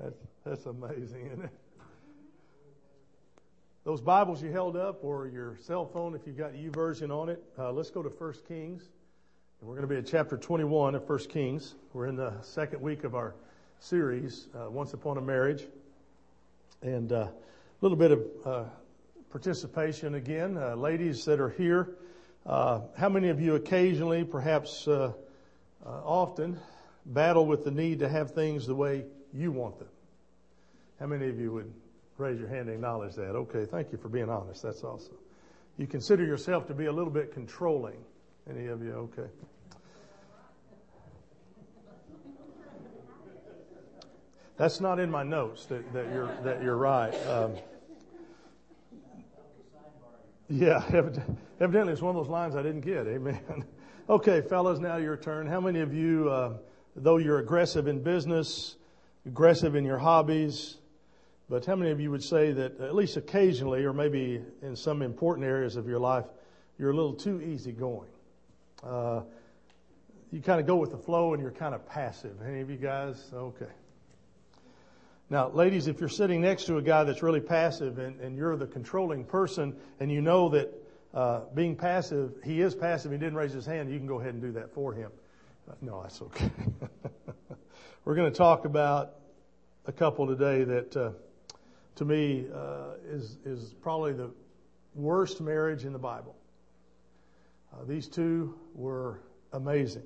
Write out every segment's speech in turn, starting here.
That's, that's amazing, isn't it? Those Bibles you held up or your cell phone, if you've got YouVersion on it, uh, let's go to 1 Kings. And we're going to be at chapter 21 of 1 Kings. We're in the second week of our series, uh, Once Upon a Marriage. And uh, a little bit of uh, participation again. Uh, ladies that are here, uh, how many of you occasionally, perhaps often, battle with the need to have things the way you want them? How many of you would raise your hand and acknowledge that? Okay, thank you for being honest. That's awesome. You consider yourself to be a little bit controlling. Any of you? Okay. That's not in my notes that, that you're that you're right. Um, yeah, evidently it's one of those lines I didn't get. Amen. okay, fellas, now your turn. How many of you, uh, though you're aggressive in business, aggressive in your hobbies, but how many of you would say that at least occasionally, or maybe in some important areas of your life, you're a little too easygoing? Uh, you kind of go with the flow and you're kind of passive. Any of you guys? Okay. Now, ladies, if you're sitting next to a guy that's really passive and, and you're the controlling person and you know that uh, being passive, he is passive, he didn't raise his hand, you can go ahead and do that for him. Uh, no, that's okay. We're going to talk about a couple today that uh, to me, uh, is, is probably the worst marriage in the Bible. Uh, these two were amazing.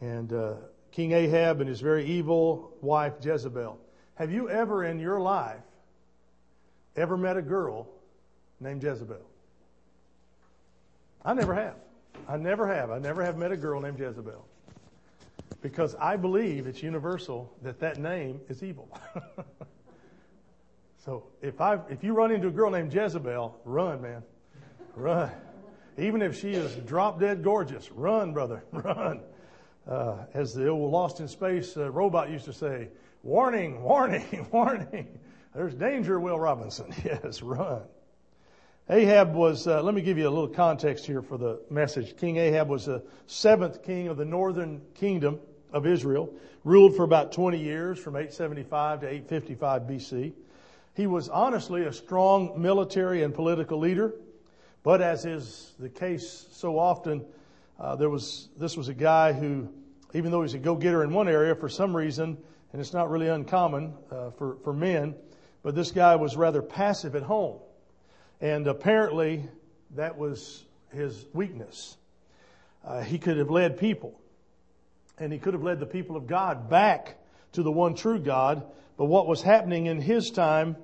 And uh, King Ahab and his very evil wife Jezebel. Have you ever in your life ever met a girl named Jezebel? I never have. I never have. I never have met a girl named Jezebel. Because I believe it's universal that that name is evil. So if I if you run into a girl named Jezebel, run, man, run. Even if she is drop dead gorgeous, run, brother, run. Uh, as the old Lost in Space uh, robot used to say, warning, warning, warning. There's danger, Will Robinson. Yes, run. Ahab was, uh, let me give you a little context here for the message. King Ahab was the seventh king of the northern kingdom of Israel, ruled for about 20 years from 875 to 855 BC. He was honestly a strong military and political leader, but as is the case so often, uh, there was this was a guy who, even though he's a go-getter in one area, for some reason, and it's not really uncommon uh, for for men, but this guy was rather passive at home, and apparently that was his weakness. Uh, he could have led people, and he could have led the people of God back to the one true God, but what was happening in his time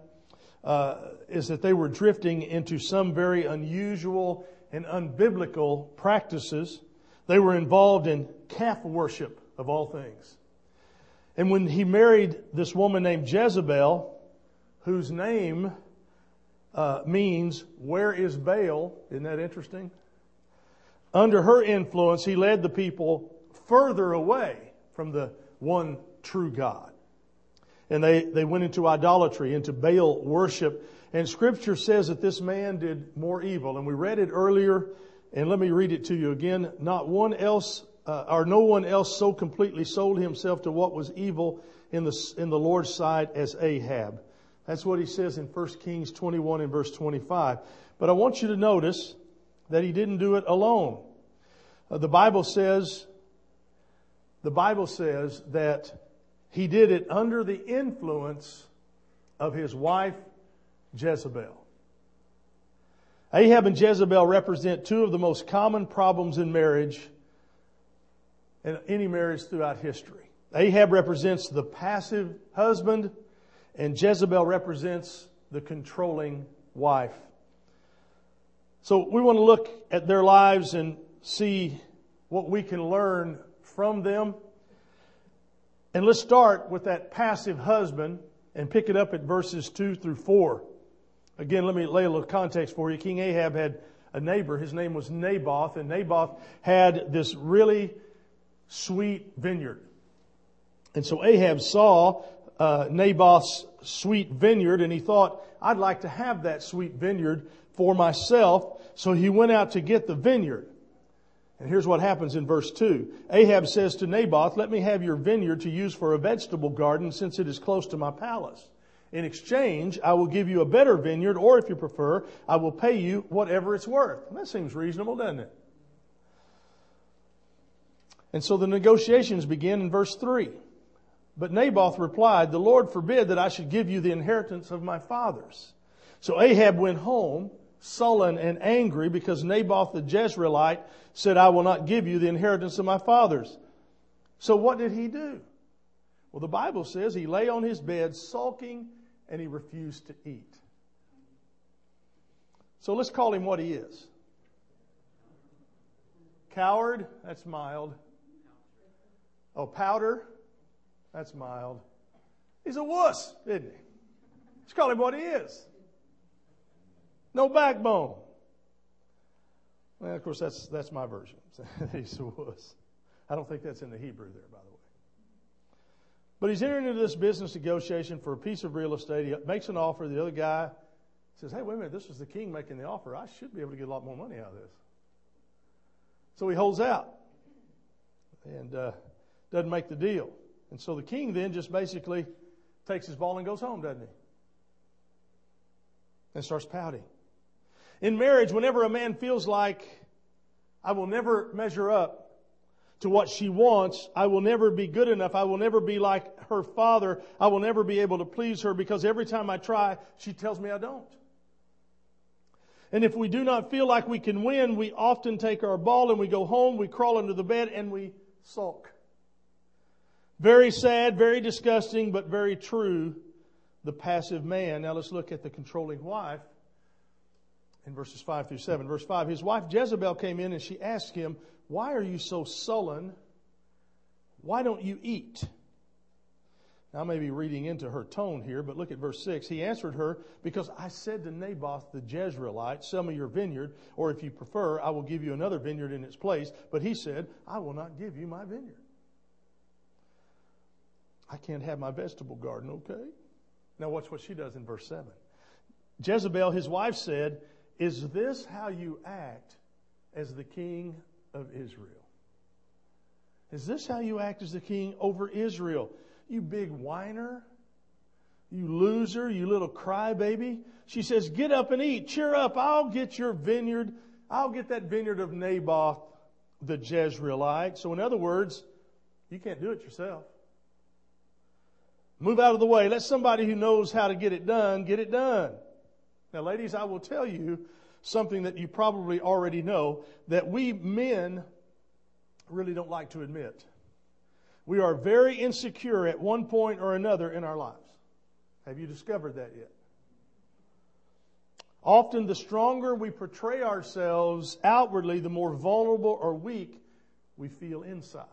uh, is that they were drifting into some very unusual and unbiblical practices. They were involved in calf worship of all things. And when he married this woman named Jezebel, whose name uh, means "Where is Baal?" Isn't that interesting? Under her influence, he led the people further away from the one true God and they, they went into idolatry, into Baal worship. And scripture says that this man did more evil. And we read it earlier, and let me read it to you again. Not one else, uh, or no one else so completely sold himself to what was evil in the, in the Lord's sight as Ahab. That's what he says in 1 Kings 21 and verse 25. But I want you to notice that he didn't do it alone. Uh, the Bible says, the Bible says that he did it under the influence of his wife, Jezebel. Ahab and Jezebel represent two of the most common problems in marriage and any marriage throughout history. Ahab represents the passive husband and Jezebel represents the controlling wife. So we want to look at their lives and see what we can learn from them and let's start with that passive husband and pick it up at verses 2 through 4. Again, let me lay a little context for you. King Ahab had a neighbor. His name was Naboth, and Naboth had this really sweet vineyard. And so Ahab saw uh, Naboth's sweet vineyard, and he thought, I'd like to have that sweet vineyard for myself. So he went out to get the vineyard. And here's what happens in verse 2. Ahab says to Naboth, Let me have your vineyard to use for a vegetable garden since it is close to my palace. In exchange, I will give you a better vineyard, or if you prefer, I will pay you whatever it's worth. And that seems reasonable, doesn't it? And so the negotiations begin in verse 3. But Naboth replied, The Lord forbid that I should give you the inheritance of my fathers. So Ahab went home, sullen and angry, because Naboth the Jezreelite said, I will not give you the inheritance of my fathers. So what did he do? Well, the Bible says he lay on his bed sulking and he refused to eat. So let's call him what he is. Coward, that's mild. Oh, powder, that's mild. He's a wuss, isn't he? Let's call him what he is. No backbone. Well, of course, that's, that's my version. He's a wuss. I don't think that's in the Hebrew there, by the way. But he's entering into this business negotiation for a piece of real estate. He makes an offer. The other guy says, Hey, wait a minute, this is the king making the offer. I should be able to get a lot more money out of this. So he holds out and uh, doesn't make the deal. And so the king then just basically takes his ball and goes home, doesn't he? And starts pouting. In marriage, whenever a man feels like I will never measure up to what she wants. I will never be good enough. I will never be like her father. I will never be able to please her because every time I try, she tells me I don't. And if we do not feel like we can win, we often take our ball and we go home, we crawl under the bed and we sulk. Very sad, very disgusting, but very true. The passive man. Now let's look at the controlling wife in verses 5 through 7. Verse 5 His wife Jezebel came in and she asked him, why are you so sullen? Why don't you eat? Now, I may be reading into her tone here, but look at verse 6. He answered her, Because I said to Naboth the Jezreelite, Sell me your vineyard, or if you prefer, I will give you another vineyard in its place. But he said, I will not give you my vineyard. I can't have my vegetable garden, okay? Now, watch what she does in verse 7. Jezebel, his wife, said, Is this how you act as the king of Israel. Is this how you act as the king over Israel? You big whiner? You loser? You little crybaby? She says, Get up and eat. Cheer up. I'll get your vineyard. I'll get that vineyard of Naboth the Jezreelite. So, in other words, you can't do it yourself. Move out of the way. Let somebody who knows how to get it done get it done. Now, ladies, I will tell you something that you probably already know that we men really don't like to admit. We are very insecure at one point or another in our lives. Have you discovered that yet? Often, the stronger we portray ourselves outwardly, the more vulnerable or weak we feel inside.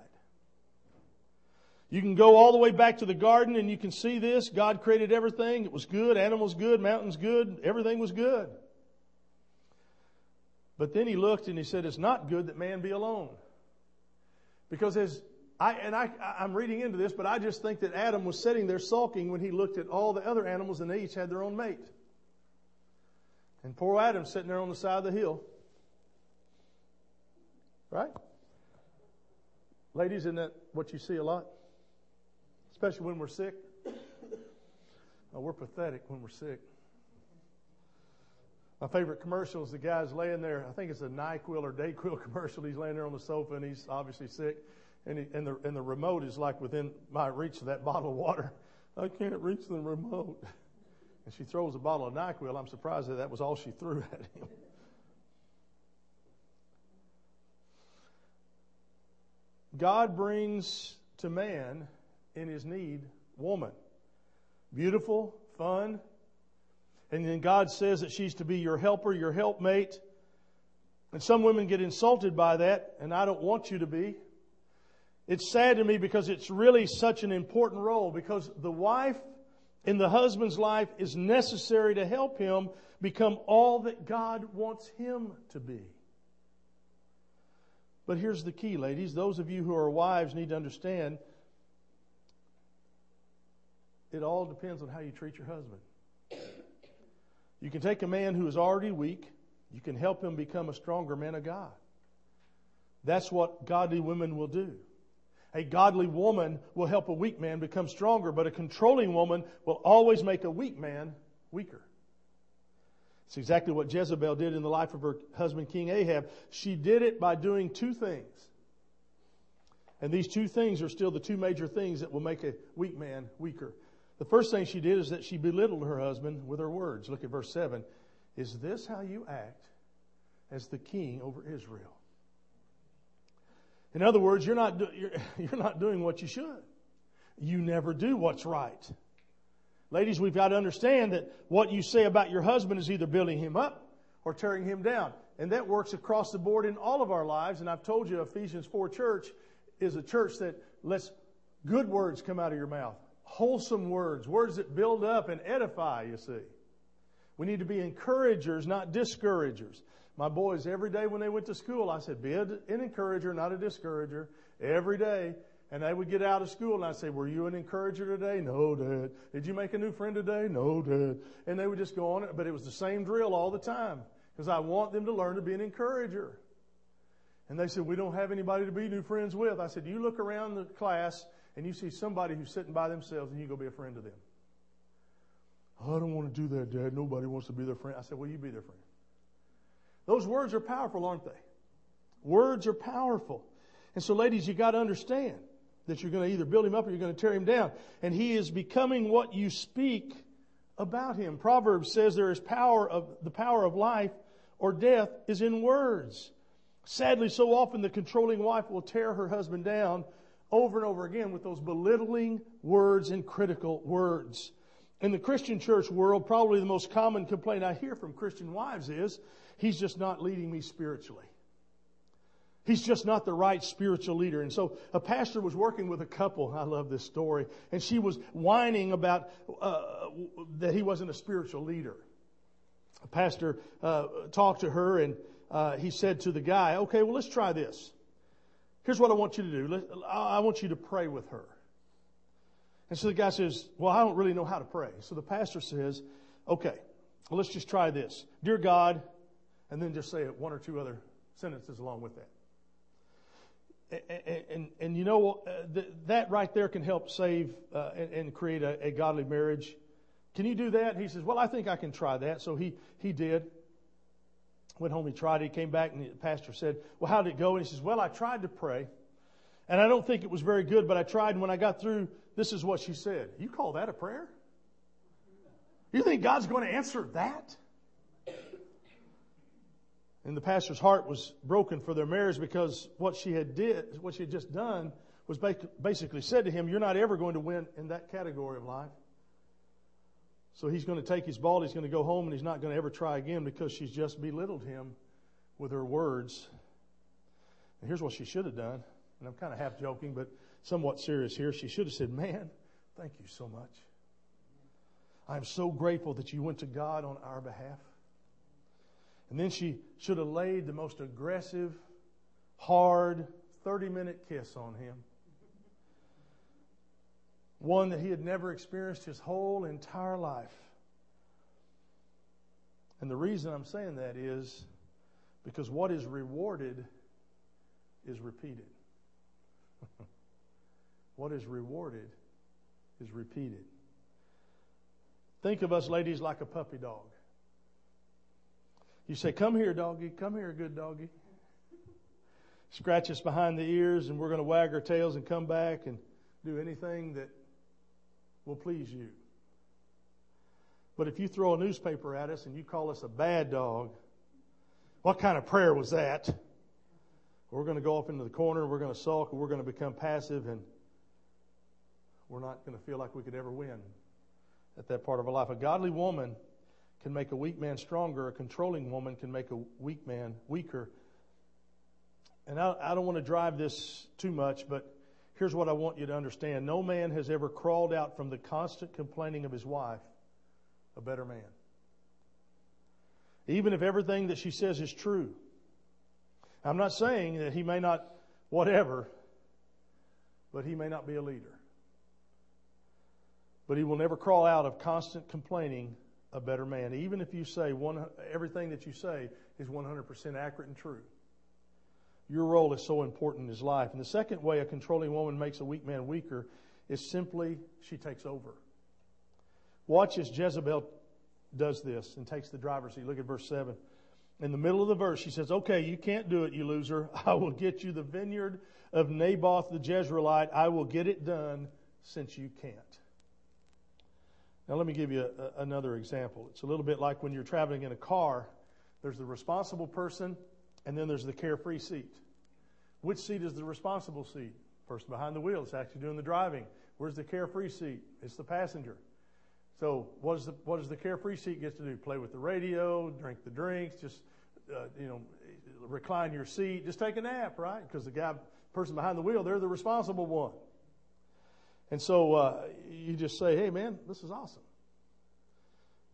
You can go all the way back to the garden and you can see this. God created everything. It was good. Animals good. Mountains good. Everything was good. But then he looked and he said, It's not good that man be alone. Because as I, and I, I'm reading into this, but I just think that Adam was sitting there sulking when he looked at all the other animals and they each had their own mate. And poor Adam sitting there on the side of the hill. Right? Ladies, isn't that what you see a lot? Especially when we're sick. Oh, we're pathetic when we're sick. My favorite commercial is the guy's laying there. I think it's a NyQuil or Dayquil commercial. He's laying there on the sofa and he's obviously sick. And, he, and, the, and the remote is like within my reach of that bottle of water. I can't reach the remote. And she throws a bottle of NyQuil. I'm surprised that that was all she threw at him. God brings to man in his need woman. Beautiful, fun, and then God says that she's to be your helper, your helpmate. And some women get insulted by that, and I don't want you to be. It's sad to me because it's really such an important role because the wife in the husband's life is necessary to help him become all that God wants him to be. But here's the key, ladies. Those of you who are wives need to understand it all depends on how you treat your husband. You can take a man who is already weak, you can help him become a stronger man of God. That's what godly women will do. A godly woman will help a weak man become stronger, but a controlling woman will always make a weak man weaker. It's exactly what Jezebel did in the life of her husband, King Ahab. She did it by doing two things. And these two things are still the two major things that will make a weak man weaker. The first thing she did is that she belittled her husband with her words. Look at verse 7. Is this how you act as the king over Israel? In other words, you're not, do, you're, you're not doing what you should. You never do what's right. Ladies, we've got to understand that what you say about your husband is either building him up or tearing him down. And that works across the board in all of our lives. And I've told you, Ephesians 4 church is a church that lets good words come out of your mouth. Wholesome words, words that build up and edify, you see. We need to be encouragers, not discouragers. My boys, every day when they went to school, I said, be an encourager, not a discourager. Every day. And they would get out of school and I'd say, were you an encourager today? No, Dad. Did you make a new friend today? No, Dad. And they would just go on, it, but it was the same drill all the time because I want them to learn to be an encourager. And they said, we don't have anybody to be new friends with. I said, you look around the class and you see somebody who's sitting by themselves and you go be a friend to them. I don't want to do that, Dad. Nobody wants to be their friend. I said, well, you be their friend. Those words are powerful, aren't they? Words are powerful. And so, ladies, you got to understand that you're going to either build him up or you're going to tear him down. And he is becoming what you speak about him. Proverbs says there is power of the power of life or death is in words. Sadly, so often the controlling wife will tear her husband down over and over again with those belittling words and critical words. In the Christian church world, probably the most common complaint I hear from Christian wives is, he's just not leading me spiritually. He's just not the right spiritual leader. And so a pastor was working with a couple. I love this story. And she was whining about uh, that he wasn't a spiritual leader. A pastor uh, talked to her and uh, he said to the guy, okay, well, let's try this. Here's what I want you to do. I want you to pray with her. And so the guy says, well, I don't really know how to pray. So the pastor says, okay, well, let's just try this. Dear God, and then just say one or two other sentences along with that and, and, and you know, uh, that right there can help save uh, and, and, create a, a, godly marriage. Can you do that? He says, Well, I think I can try that. So he, he did. Went home, he tried it. He came back, and the pastor said, Well, how did it go? And he says, Well, I tried to pray. And I don't think it was very good, but I tried. And when I got through, this is what she said. You call that a prayer? You think God's going to answer that? And the pastor's heart was broken for their marriage because what she had did, what she had just done was basically said to him, you're not ever going to win in that category of life. So he's going to take his ball, he's going to go home, and he's not going to ever try again because she's just belittled him with her words. And here's what she should have done. And I'm kind of half joking, but somewhat serious here. She should have said, Man, thank you so much. I'm so grateful that you went to God on our behalf. And then she should have laid the most aggressive, hard, 30 minute kiss on him. One that he had never experienced his whole entire life. And the reason I'm saying that is because what is rewarded is repeated. what is rewarded is repeated. Think of us ladies like a puppy dog. You say, Come here, doggy. Come here, good doggy. Scratch us behind the ears, and we're going to wag our tails and come back and do anything that will please you. But if you throw a newspaper at us and you call us a bad dog, what kind of prayer was that? We're going to go off into the corner, we're going to sulk, and we're going to become passive, and we're not going to feel like we could ever win at that part of our life. A godly woman can make a weak man stronger. A controlling woman can make a weak man weaker. And I, I don't want to drive this too much, but here's what I want you to understand. No man has ever crawled out from the constant complaining of his wife a better man. Even if everything that she says is true. I'm not saying that he may not, whatever, but he may not be a leader. But he will never crawl out of constant complaining a better man, even if you say one, everything that you say is 100% accurate and true. Your role is so important in his life. And the second way a controlling woman makes a weak man weaker is simply she takes over. Watch as Jezebel does this and takes the driver's seat. Look at verse 7. In the middle of the verse, she says, Okay, you can't do it, you loser. I will get you the vineyard of Naboth the Jezreelite. I will get it done since you can't. Now, let me give you a, another example. It's a little bit like when you're traveling in a car, there's the responsible person, and then there's the carefree seat. Which seat is the responsible seat? Person behind the wheel is actually doing the driving. Where's the carefree seat? It's the passenger. So what does the what does the carefree seat get to do? Play with the radio, drink the drinks, just uh, you know, recline your seat, just take a nap, right? Because the guy, person behind the wheel, they're the responsible one. And so uh, you just say, "Hey, man, this is awesome."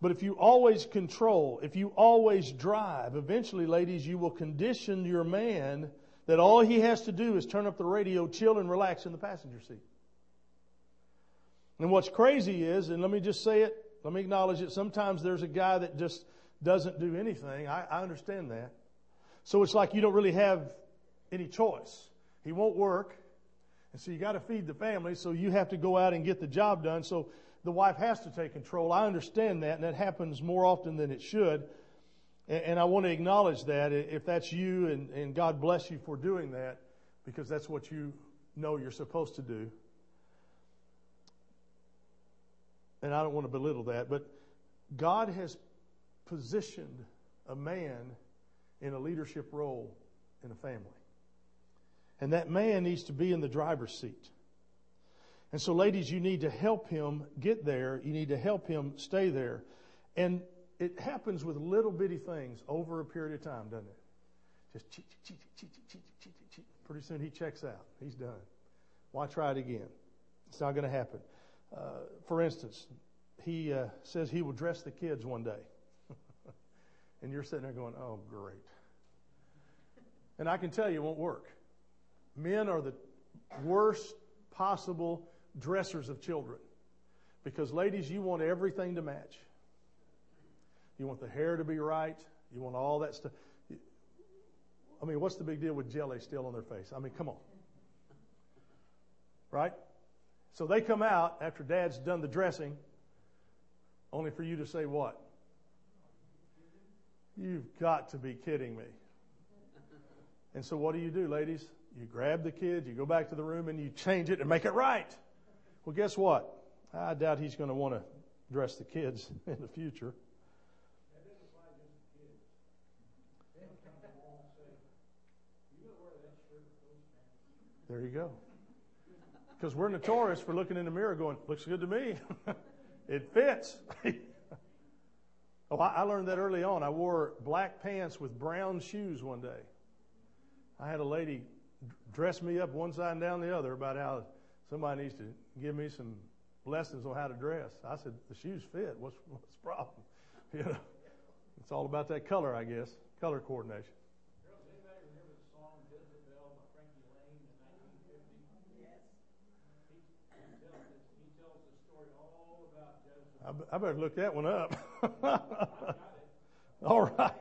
But if you always control, if you always drive, eventually, ladies, you will condition your man that all he has to do is turn up the radio, chill, and relax in the passenger seat. And what's crazy is, and let me just say it, let me acknowledge it, sometimes there's a guy that just doesn't do anything. I, I understand that. So it's like you don't really have any choice. He won't work. And so you got to feed the family, so you have to go out and get the job done. So the wife has to take control. I understand that, and that happens more often than it should. And, and I want to acknowledge that if that's you, and, and God bless you for doing that, because that's what you know you're supposed to do. and I don't want to belittle that, but God has positioned a man in a leadership role in a family. And that man needs to be in the driver's seat. And so, ladies, you need to help him get there. You need to help him stay there. And it happens with little bitty things over a period of time, doesn't it? Just cheat, cheat, cheat, cheat, cheat, cheat, cheat. Pretty soon he checks out. He's done. Why try it again? It's not going to happen. Uh, for instance, he uh, says he will dress the kids one day. and you're sitting there going, oh, great. And I can tell you it won't work. Men are the worst possible dressers of children. Because, ladies, you want everything to match. You want the hair to be right. You want all that stuff. I mean, what's the big deal with jelly still on their face? I mean, come on. Right? So they come out after dad's done the dressing, only for you to say what? You've got to be kidding me. And so what do you do, ladies? You grab the kids, you go back to the room, and you change it and make it right. Well, guess what? I doubt he's going to want to dress the kids in the future. There you go. Because we're notorious for looking in the mirror going, looks good to me. it fits. oh, I, learned that early on. I wore black pants with brown shoes one day. I had a lady dress me up one side and down the other about how somebody needs to give me some lessons on how to dress. I said, the shoes fit. What's, what's the problem? You know, it's all about that color, I guess, color coordination. I better look that one up. All right.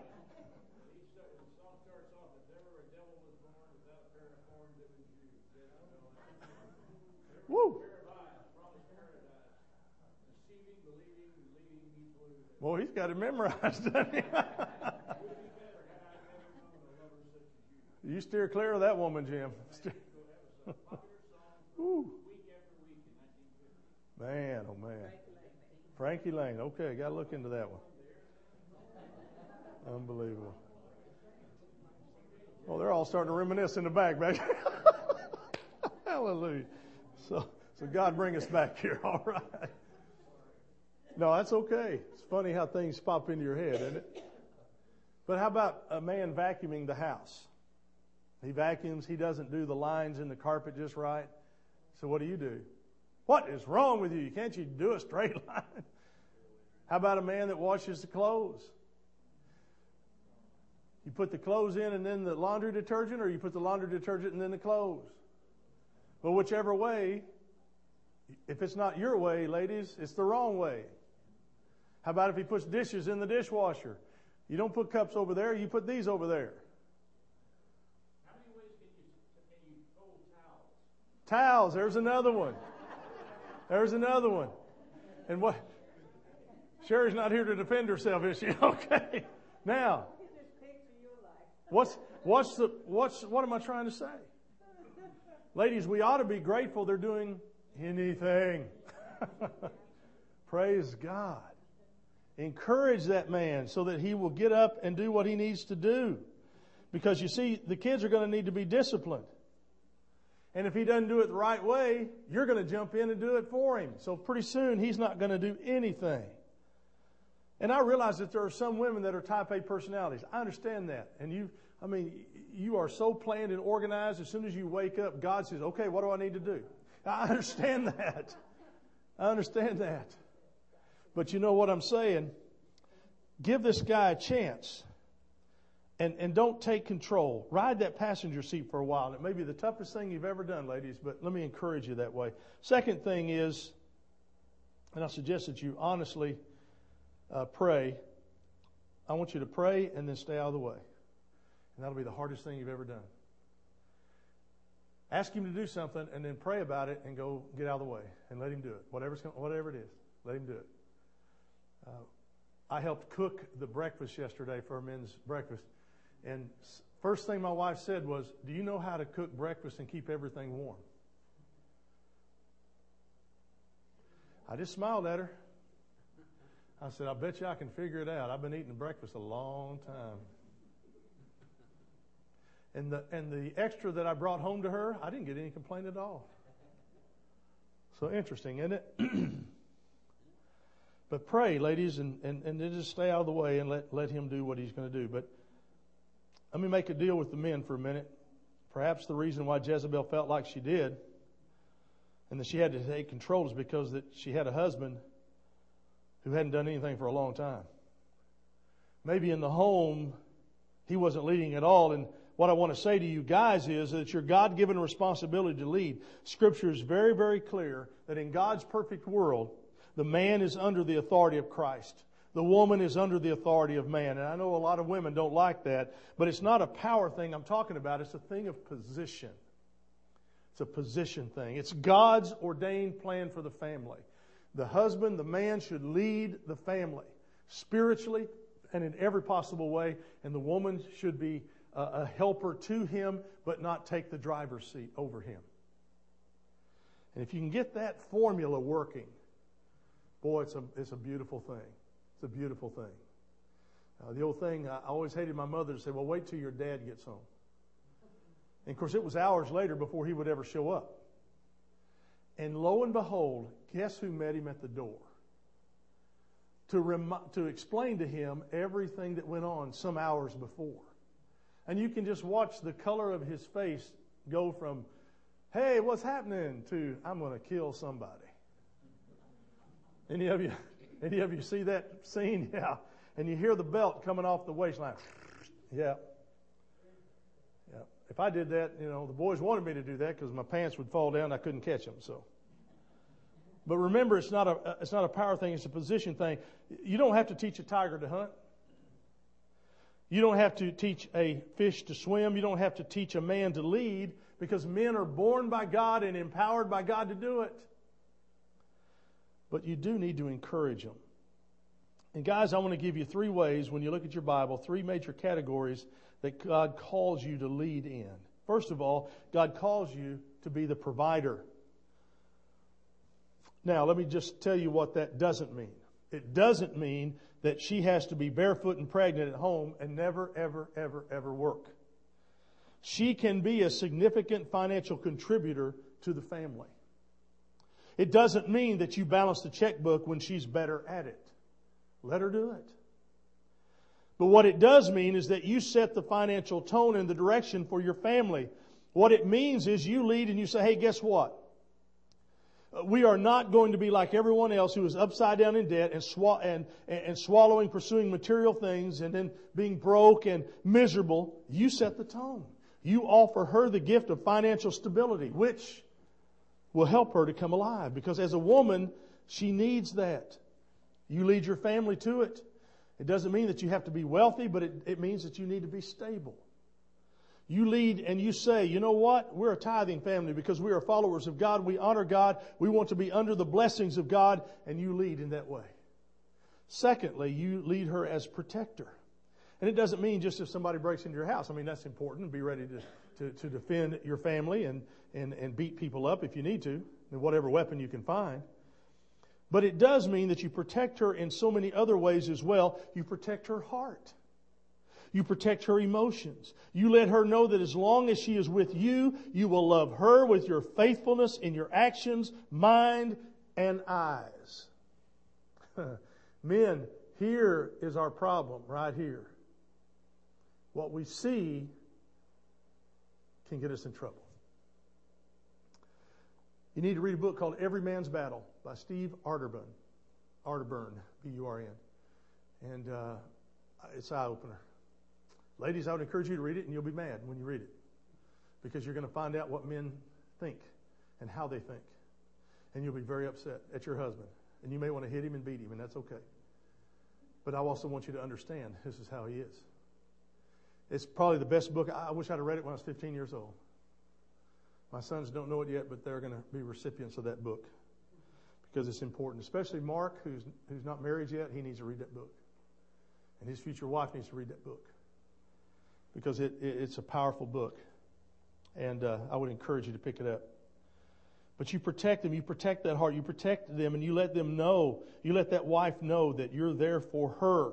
Woo. Boy, he's got it memorized, doesn't he? you steer clear of that woman, Jim. Woo. Man, oh man. Frankie Laine. Okay, got to look into that one. Unbelievable. Well, they're all starting to reminisce in the back, back. Hallelujah. So, so God bring us back here. All right. No, that's okay. It's funny how things pop into your head, isn't it? But how about a man vacuuming the house? He vacuums. He doesn't do the lines in the carpet just right. So what do you do? What is wrong with you? Can't you do a straight line? How about a man that washes the clothes? You put the clothes in and then the laundry detergent, or you put the laundry detergent and then the clothes? But whichever way, if it's not your way, ladies, it's the wrong way. How about if he puts dishes in the dishwasher? You don't put cups over there, you put these over there. How many ways Towels, Towels, there's another one. There's another one. And what? Sherry's not here to defend herself, is she? Okay. Now, what's what's the what's what am I trying to say? Ladies, we ought to be grateful they're doing anything. Praise God. Encourage that man so that he will get up and do what he needs to do. Because you see, the kids are going to need to be disciplined. And if he doesn't do it the right way, you're going to jump in and do it for him. So pretty soon he's not going to do anything. And I realize that there are some women that are type A personalities. I understand that. And you, I mean, you are so planned and organized. As soon as you wake up, God says, okay, what do I need to do? I understand that. I understand that. But you know what I'm saying? Give this guy a chance. And, and don't take control. Ride that passenger seat for a while. It may be the toughest thing you've ever done, ladies, but let me encourage you that way. Second thing is, and I suggest that you honestly uh, pray. I want you to pray and then stay out of the way. And that'll be the hardest thing you've ever done. Ask him to do something and then pray about it and go get out of the way and let him do it. Whatever's, whatever it is, let him do it. Uh, I helped cook the breakfast yesterday for our men's breakfast. And first thing my wife said was, Do you know how to cook breakfast and keep everything warm? I just smiled at her. I said, I bet you I can figure it out. I've been eating breakfast a long time. And the, and the extra that I brought home to her, I didn't get any complaint at all. So interesting, isn't it? but pray, ladies, and, and, and just stay out of the way and let, let him do what he's going to do. But let me make a deal with the men for a minute. Perhaps the reason why Jezebel felt like she did and that she had to take control is because that she had a husband who hadn't done anything for a long time. Maybe in the home, he wasn't leading at all. And what I want to say to you guys is that your God given responsibility to lead. Scripture is very, very clear that in God's perfect world, the man is under the authority of Christ. The woman is under the authority of man. And I know a lot of women don't like that, but it's not a power thing I'm talking about. It's a thing of position. It's a position thing. It's God's ordained plan for the family. The husband, the man should lead the family spiritually and in every possible way, and the woman should be a, helper to him, but not take the driver's seat over him. And if you can get that formula working, boy, it's a, it's a beautiful thing. It's a beautiful thing. Uh, the old thing, I always hated my mother to say, well, wait till your dad gets home. And of course, it was hours later before he would ever show up. And lo and behold, guess who met him at the door? To, rem- to explain to him everything that went on some hours before. And you can just watch the color of his face go from, hey, what's happening, to, I'm going to kill somebody. Any of you, any of you see that scene? Yeah. And you hear the belt coming off the waistline. Yeah. Yeah. If I did that, you know, the boys wanted me to do that because my pants would fall down. I couldn't catch them. So, but remember, it's not a it's not a power thing. It's a position thing. You don't have to teach a tiger to hunt. You don't have to teach a fish to swim. You don't have to teach a man to lead because men are born by God and empowered by God to do it. But you do need to encourage them. And guys, I want to give you three ways when you look at your Bible, three major categories that God calls you to lead in. First of all, God calls you to be the provider. Now, let me just tell you what that doesn't mean. It doesn't mean that she has to be barefoot and pregnant at home and never, ever, ever, ever work. She can be a significant financial contributor to the family. It doesn't mean that you balance the checkbook when she's better at it. Let her do it. But what it does mean is that you set the financial tone and the direction for your family. What it means is you lead and you say, hey, guess what? We are not going to be like everyone else who is upside down in debt and, sw- and, and swallowing, pursuing material things and then being broke and miserable. You set the tone. You offer her the gift of financial stability, which will help her to come alive because as a woman, she needs that. You lead your family to it. It doesn't mean that you have to be wealthy, but it, it means that you need to be stable. You lead and you say, you know what? We're a tithing family because we are followers of God. We honor God. We want to be under the blessings of God, and you lead in that way. Secondly, you lead her as protector. And it doesn't mean just if somebody breaks into your house. I mean, that's important. Be ready to, to, to defend your family and, and, and beat people up if you need to, with whatever weapon you can find. But it does mean that you protect her in so many other ways as well. You protect her heart. You protect her emotions. You let her know that as long as she is with you, you will love her with your faithfulness in your actions, mind, and eyes. Men, here is our problem, right here. What we see can get us in trouble. You need to read a book called Every Man's Battle by Steve Arterburn. Arterburn, B-U-R-N. And uh, it's eye opener. Ladies, I would encourage you to read it, and you'll be mad when you read it because you're going to find out what men think and how they think. And you'll be very upset at your husband. And you may want to hit him and beat him, and that's okay. But I also want you to understand this is how he is. It's probably the best book. I wish I'd have read it when I was 15 years old. My sons don't know it yet, but they're going to be recipients of that book because it's important. Especially Mark, who's, who's not married yet, he needs to read that book. And his future wife needs to read that book because it, it, it's a powerful book. And uh, I would encourage you to pick it up. But you protect them, you protect that heart, you protect them, and you let them know, you let that wife know that you're there for her.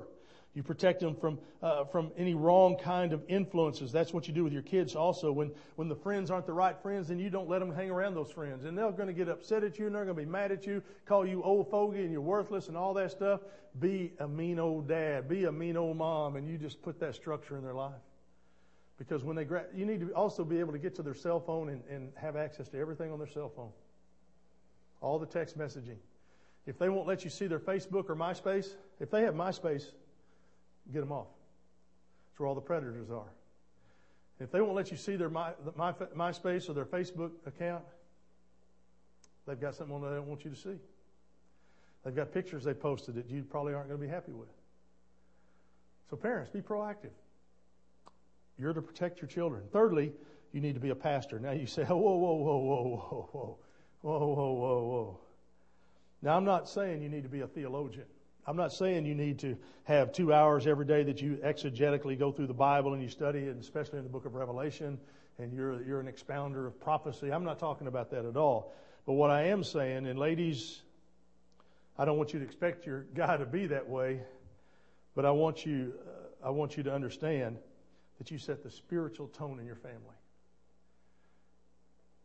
You protect them from, uh, from any wrong kind of influences. That's what you do with your kids also. When, when the friends aren't the right friends, then you don't let them hang around those friends. And they're going to get upset at you and they're going to be mad at you, call you old fogey and you're worthless and all that stuff. Be a mean old dad. Be a mean old mom and you just put that structure in their life. Because when they you need to also be able to get to their cell phone and, and have access to everything on their cell phone. All the text messaging. If they won't let you see their Facebook or MySpace, if they have MySpace, get them off. That's where all the predators are. If they won't let you see their My, My, MySpace or their Facebook account, they've got something on there they don't want you to see. They've got pictures they posted that you probably aren't going to be happy with. So parents, be proactive. You're to protect your children. Thirdly, you need to be a pastor. Now you say, whoa, whoa, whoa, whoa, whoa, whoa, whoa, whoa, whoa, whoa. Now I'm not saying you need to be a theologian. I'm not saying you need to have two hours every day that you exegetically go through the Bible and you study it, especially in the book of Revelation, and you're, you're an expounder of prophecy. I'm not talking about that at all. But what I am saying, and ladies, I don't want you to expect your guy to be that way, but I want you, uh, I want you to understand that you set the spiritual tone in your family.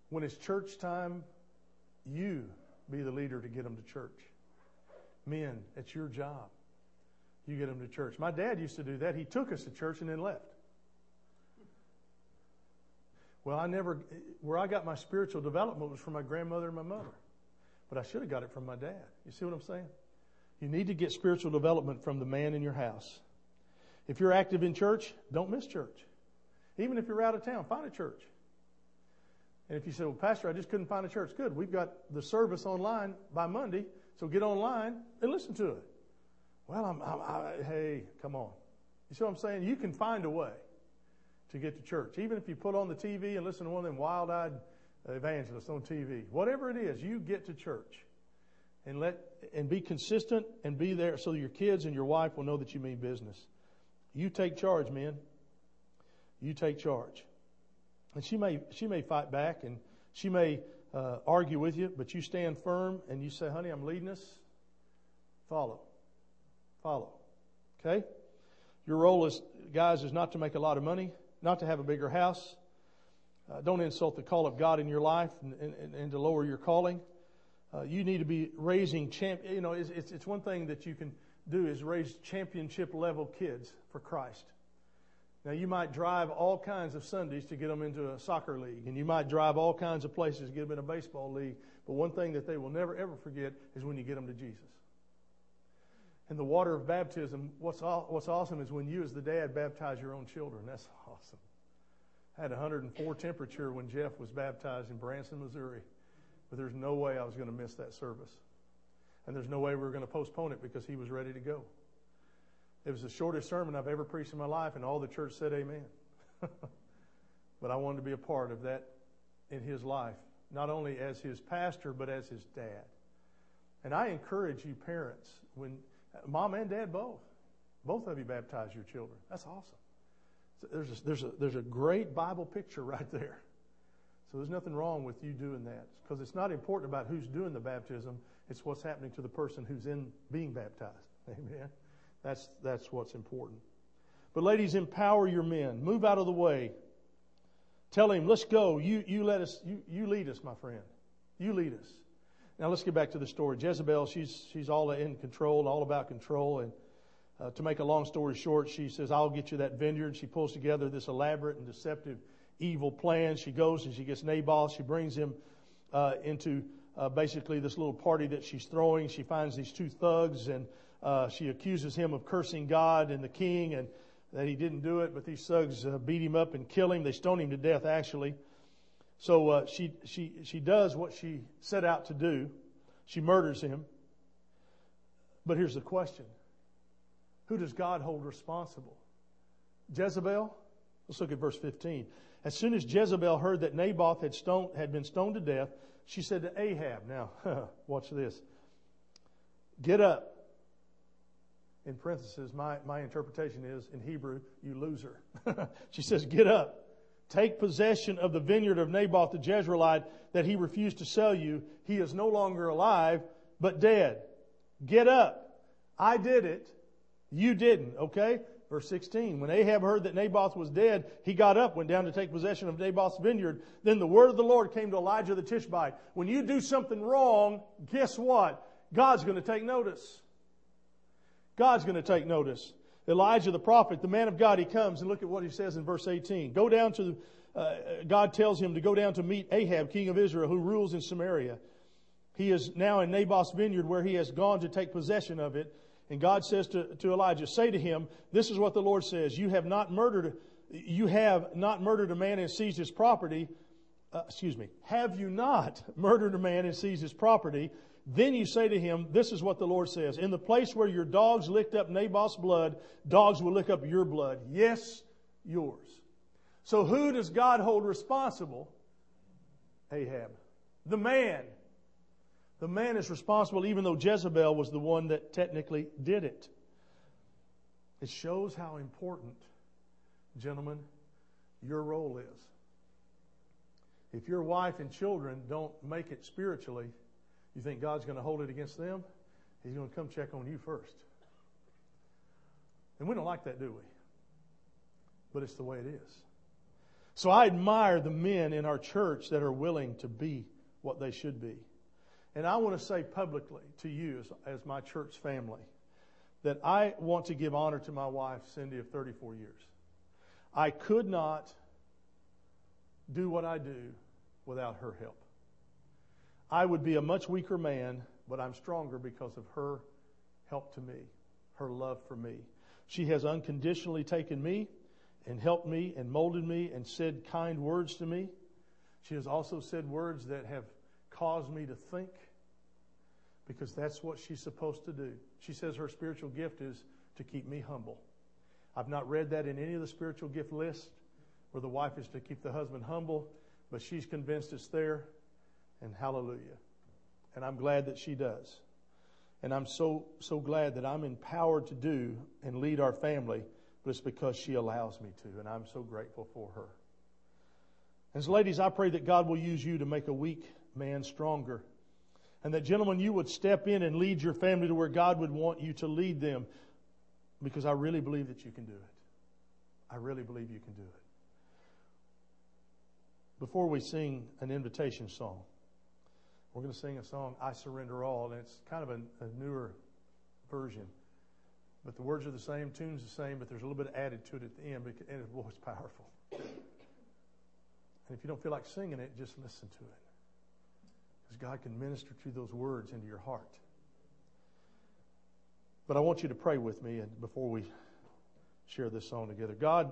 When it's church time, you be the leader to get them to church. Men, it's your job. You get them to church. My dad used to do that. He took us to church and then left. Well, I never, where I got my spiritual development was from my grandmother and my mother. But I should have got it from my dad. You see what I'm saying? You need to get spiritual development from the man in your house. If you're active in church, don't miss church. Even if you're out of town, find a church. And if you say, well, Pastor, I just couldn't find a church, good. We've got the service online by Monday, so get online and listen to it. Well, I'm, I'm I, hey, come on. You see what I'm saying? You can find a way to get to church. Even if you put on the TV and listen to one of them wild eyed evangelists on TV, whatever it is, you get to church and let and be consistent and be there so your kids and your wife will know that you mean business. You take charge, men. You take charge. And she may, she may fight back and she may uh, argue with you, but you stand firm and you say, honey, I'm leading us. Follow. Follow. Okay? Your role is, guys, is not to make a lot of money, not to have a bigger house. Uh, don't insult the call of God in your life and, and, and to lower your calling. Uh, you need to be raising champ. You know, it's, it's, it's one thing that you can do is raise championship level kids for Christ. Now, you might drive all kinds of Sundays to get them into a soccer league, and you might drive all kinds of places to get them in a baseball league. But one thing that they will never, ever forget is when you get them to Jesus. And the water of baptism, what's, what's awesome is when you, as the dad, baptize your own children. That's awesome. I had 104 temperature when Jeff was baptized in Branson, Missouri. But there's no way I was going to miss that service. And there's no way we were going to postpone it because he was ready to go. It was the shortest sermon I've ever preached in my life, and all the church said amen. but I wanted to be a part of that in his life, not only as his pastor, but as his dad. And I encourage you, parents, when mom and dad both, both of you baptize your children. That's awesome. So there's a, there's a, there's a great Bible picture right there. So there's nothing wrong with you doing that because it's not important about who's doing the baptism. It's what's happening to the person who's in being baptized. Amen. That's, that's what's important. But ladies, empower your men. Move out of the way. Tell him, let's go. You, you let us, you, you lead us, my friend. You lead us. Now let's get back to the story. Jezebel, she's, she's all in control all about control. And uh, to make a long story short, she says, I'll get you that vineyard. She pulls together this elaborate and deceptive evil plan. She goes and she gets Naboth. She brings him uh, into uh, basically this little party that she's throwing. She finds these two thugs and uh, she accuses him of cursing God and the king and that he didn't do it, but these thugs uh, beat him up and kill him. They stone him to death, actually. So uh, she, she, she does what she set out to do. She murders him. But here's the question Who does God hold responsible? Jezebel? Let's look at verse 15. As soon as Jezebel heard that Naboth had, stoned, had been stoned to death, she said to Ahab, Now, watch this. Get up in parentheses, my, my interpretation is in Hebrew, you loser. she says, Get up, take possession of the vineyard of Naboth the Jezreelite that he refused to sell you. He is no longer alive, but dead. Get up. I did it. You didn't, okay? Verse 16. When Ahab heard that Naboth was dead, he got up, went down to take possession of Naboth's vineyard. Then the word of the Lord came to Elijah the Tishbite. When you do something wrong, guess what? God's going to take notice. God's going to take notice. Elijah the prophet, the man of God, he comes and look at what he says in verse 18. Go down to, uh, God tells him to go down to meet Ahab, king of Israel, who rules in Samaria. He is now in Naboth's vineyard where he has gone to take possession of it. And God says to, to Elijah, say to him, this is what the Lord says. You have not murdered, you have not murdered a man and seized his property. Uh, excuse me. Have you not murdered a man and seized his property? Then you say to him, This is what the Lord says. In the place where your dogs licked up Naboth's blood, dogs will lick up your blood. Yes, yours. So who does God hold responsible? Ahab. The man. The man is responsible even though Jezebel was the one that technically did it. It shows how important, gentlemen, your role is. If your wife and children don't make it spiritually, you think God's going to hold it against them? He's going to come check on you first. And we don't like that, do we? But it's the way it is. So I admire the men in our church that are willing to be what they should be. And I want to say publicly to you as, as my church family that I want to give honor to my wife, Cindy, of 34 years. I could not do what I do without her help. I would be a much weaker man, but I'm stronger because of her help to me, her love for me. She has unconditionally taken me and helped me and molded me and said kind words to me. She has also said words that have caused me to think because that's what she's supposed to do. She says her spiritual gift is to keep me humble. I've not read that in any of the spiritual gift lists where the wife is to keep the husband humble, but she's convinced it's there. And hallelujah. And I'm glad that she does. And I'm so, so glad that I'm empowered to do and lead our family, but it's because she allows me to. And I'm so grateful for her. As ladies, I pray that God will use you to make a weak man stronger. And that, gentlemen, you would step in and lead your family to where God would want you to lead them. Because I really believe that you can do it. I really believe you can do it. Before we sing an invitation song, we're going to sing a song, I Surrender All, and it's kind of a, a newer version. But the words are the same, tune's the same, but there's a little bit added to it at the end, and it's, boy, it's powerful. And if you don't feel like singing it, just listen to it. Because God can minister through those words into your heart. But I want you to pray with me and before we share this song together. God,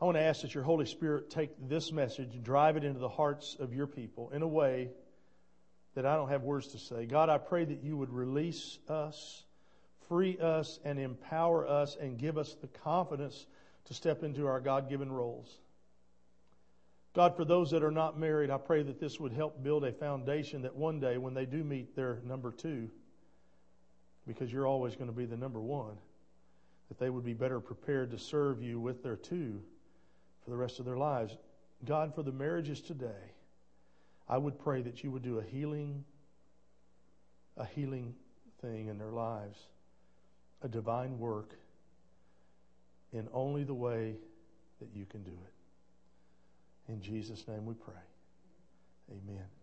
I want to ask that your Holy Spirit take this message and drive it into the hearts of your people in a way that I don't have words to say. God, I pray that you would release us, free us, and empower us and give us the confidence to step into our God given roles. God, for those that are not married, I pray that this would help build a foundation that one day when they do meet their number two, because you're always going to be the number one, that they would be better prepared to serve you with their two for the rest of their lives. God, for the marriages today, I would pray that you would do a healing, a healing thing in their lives, a divine work in only the way that you can do it. In Jesus' name we pray. Amen.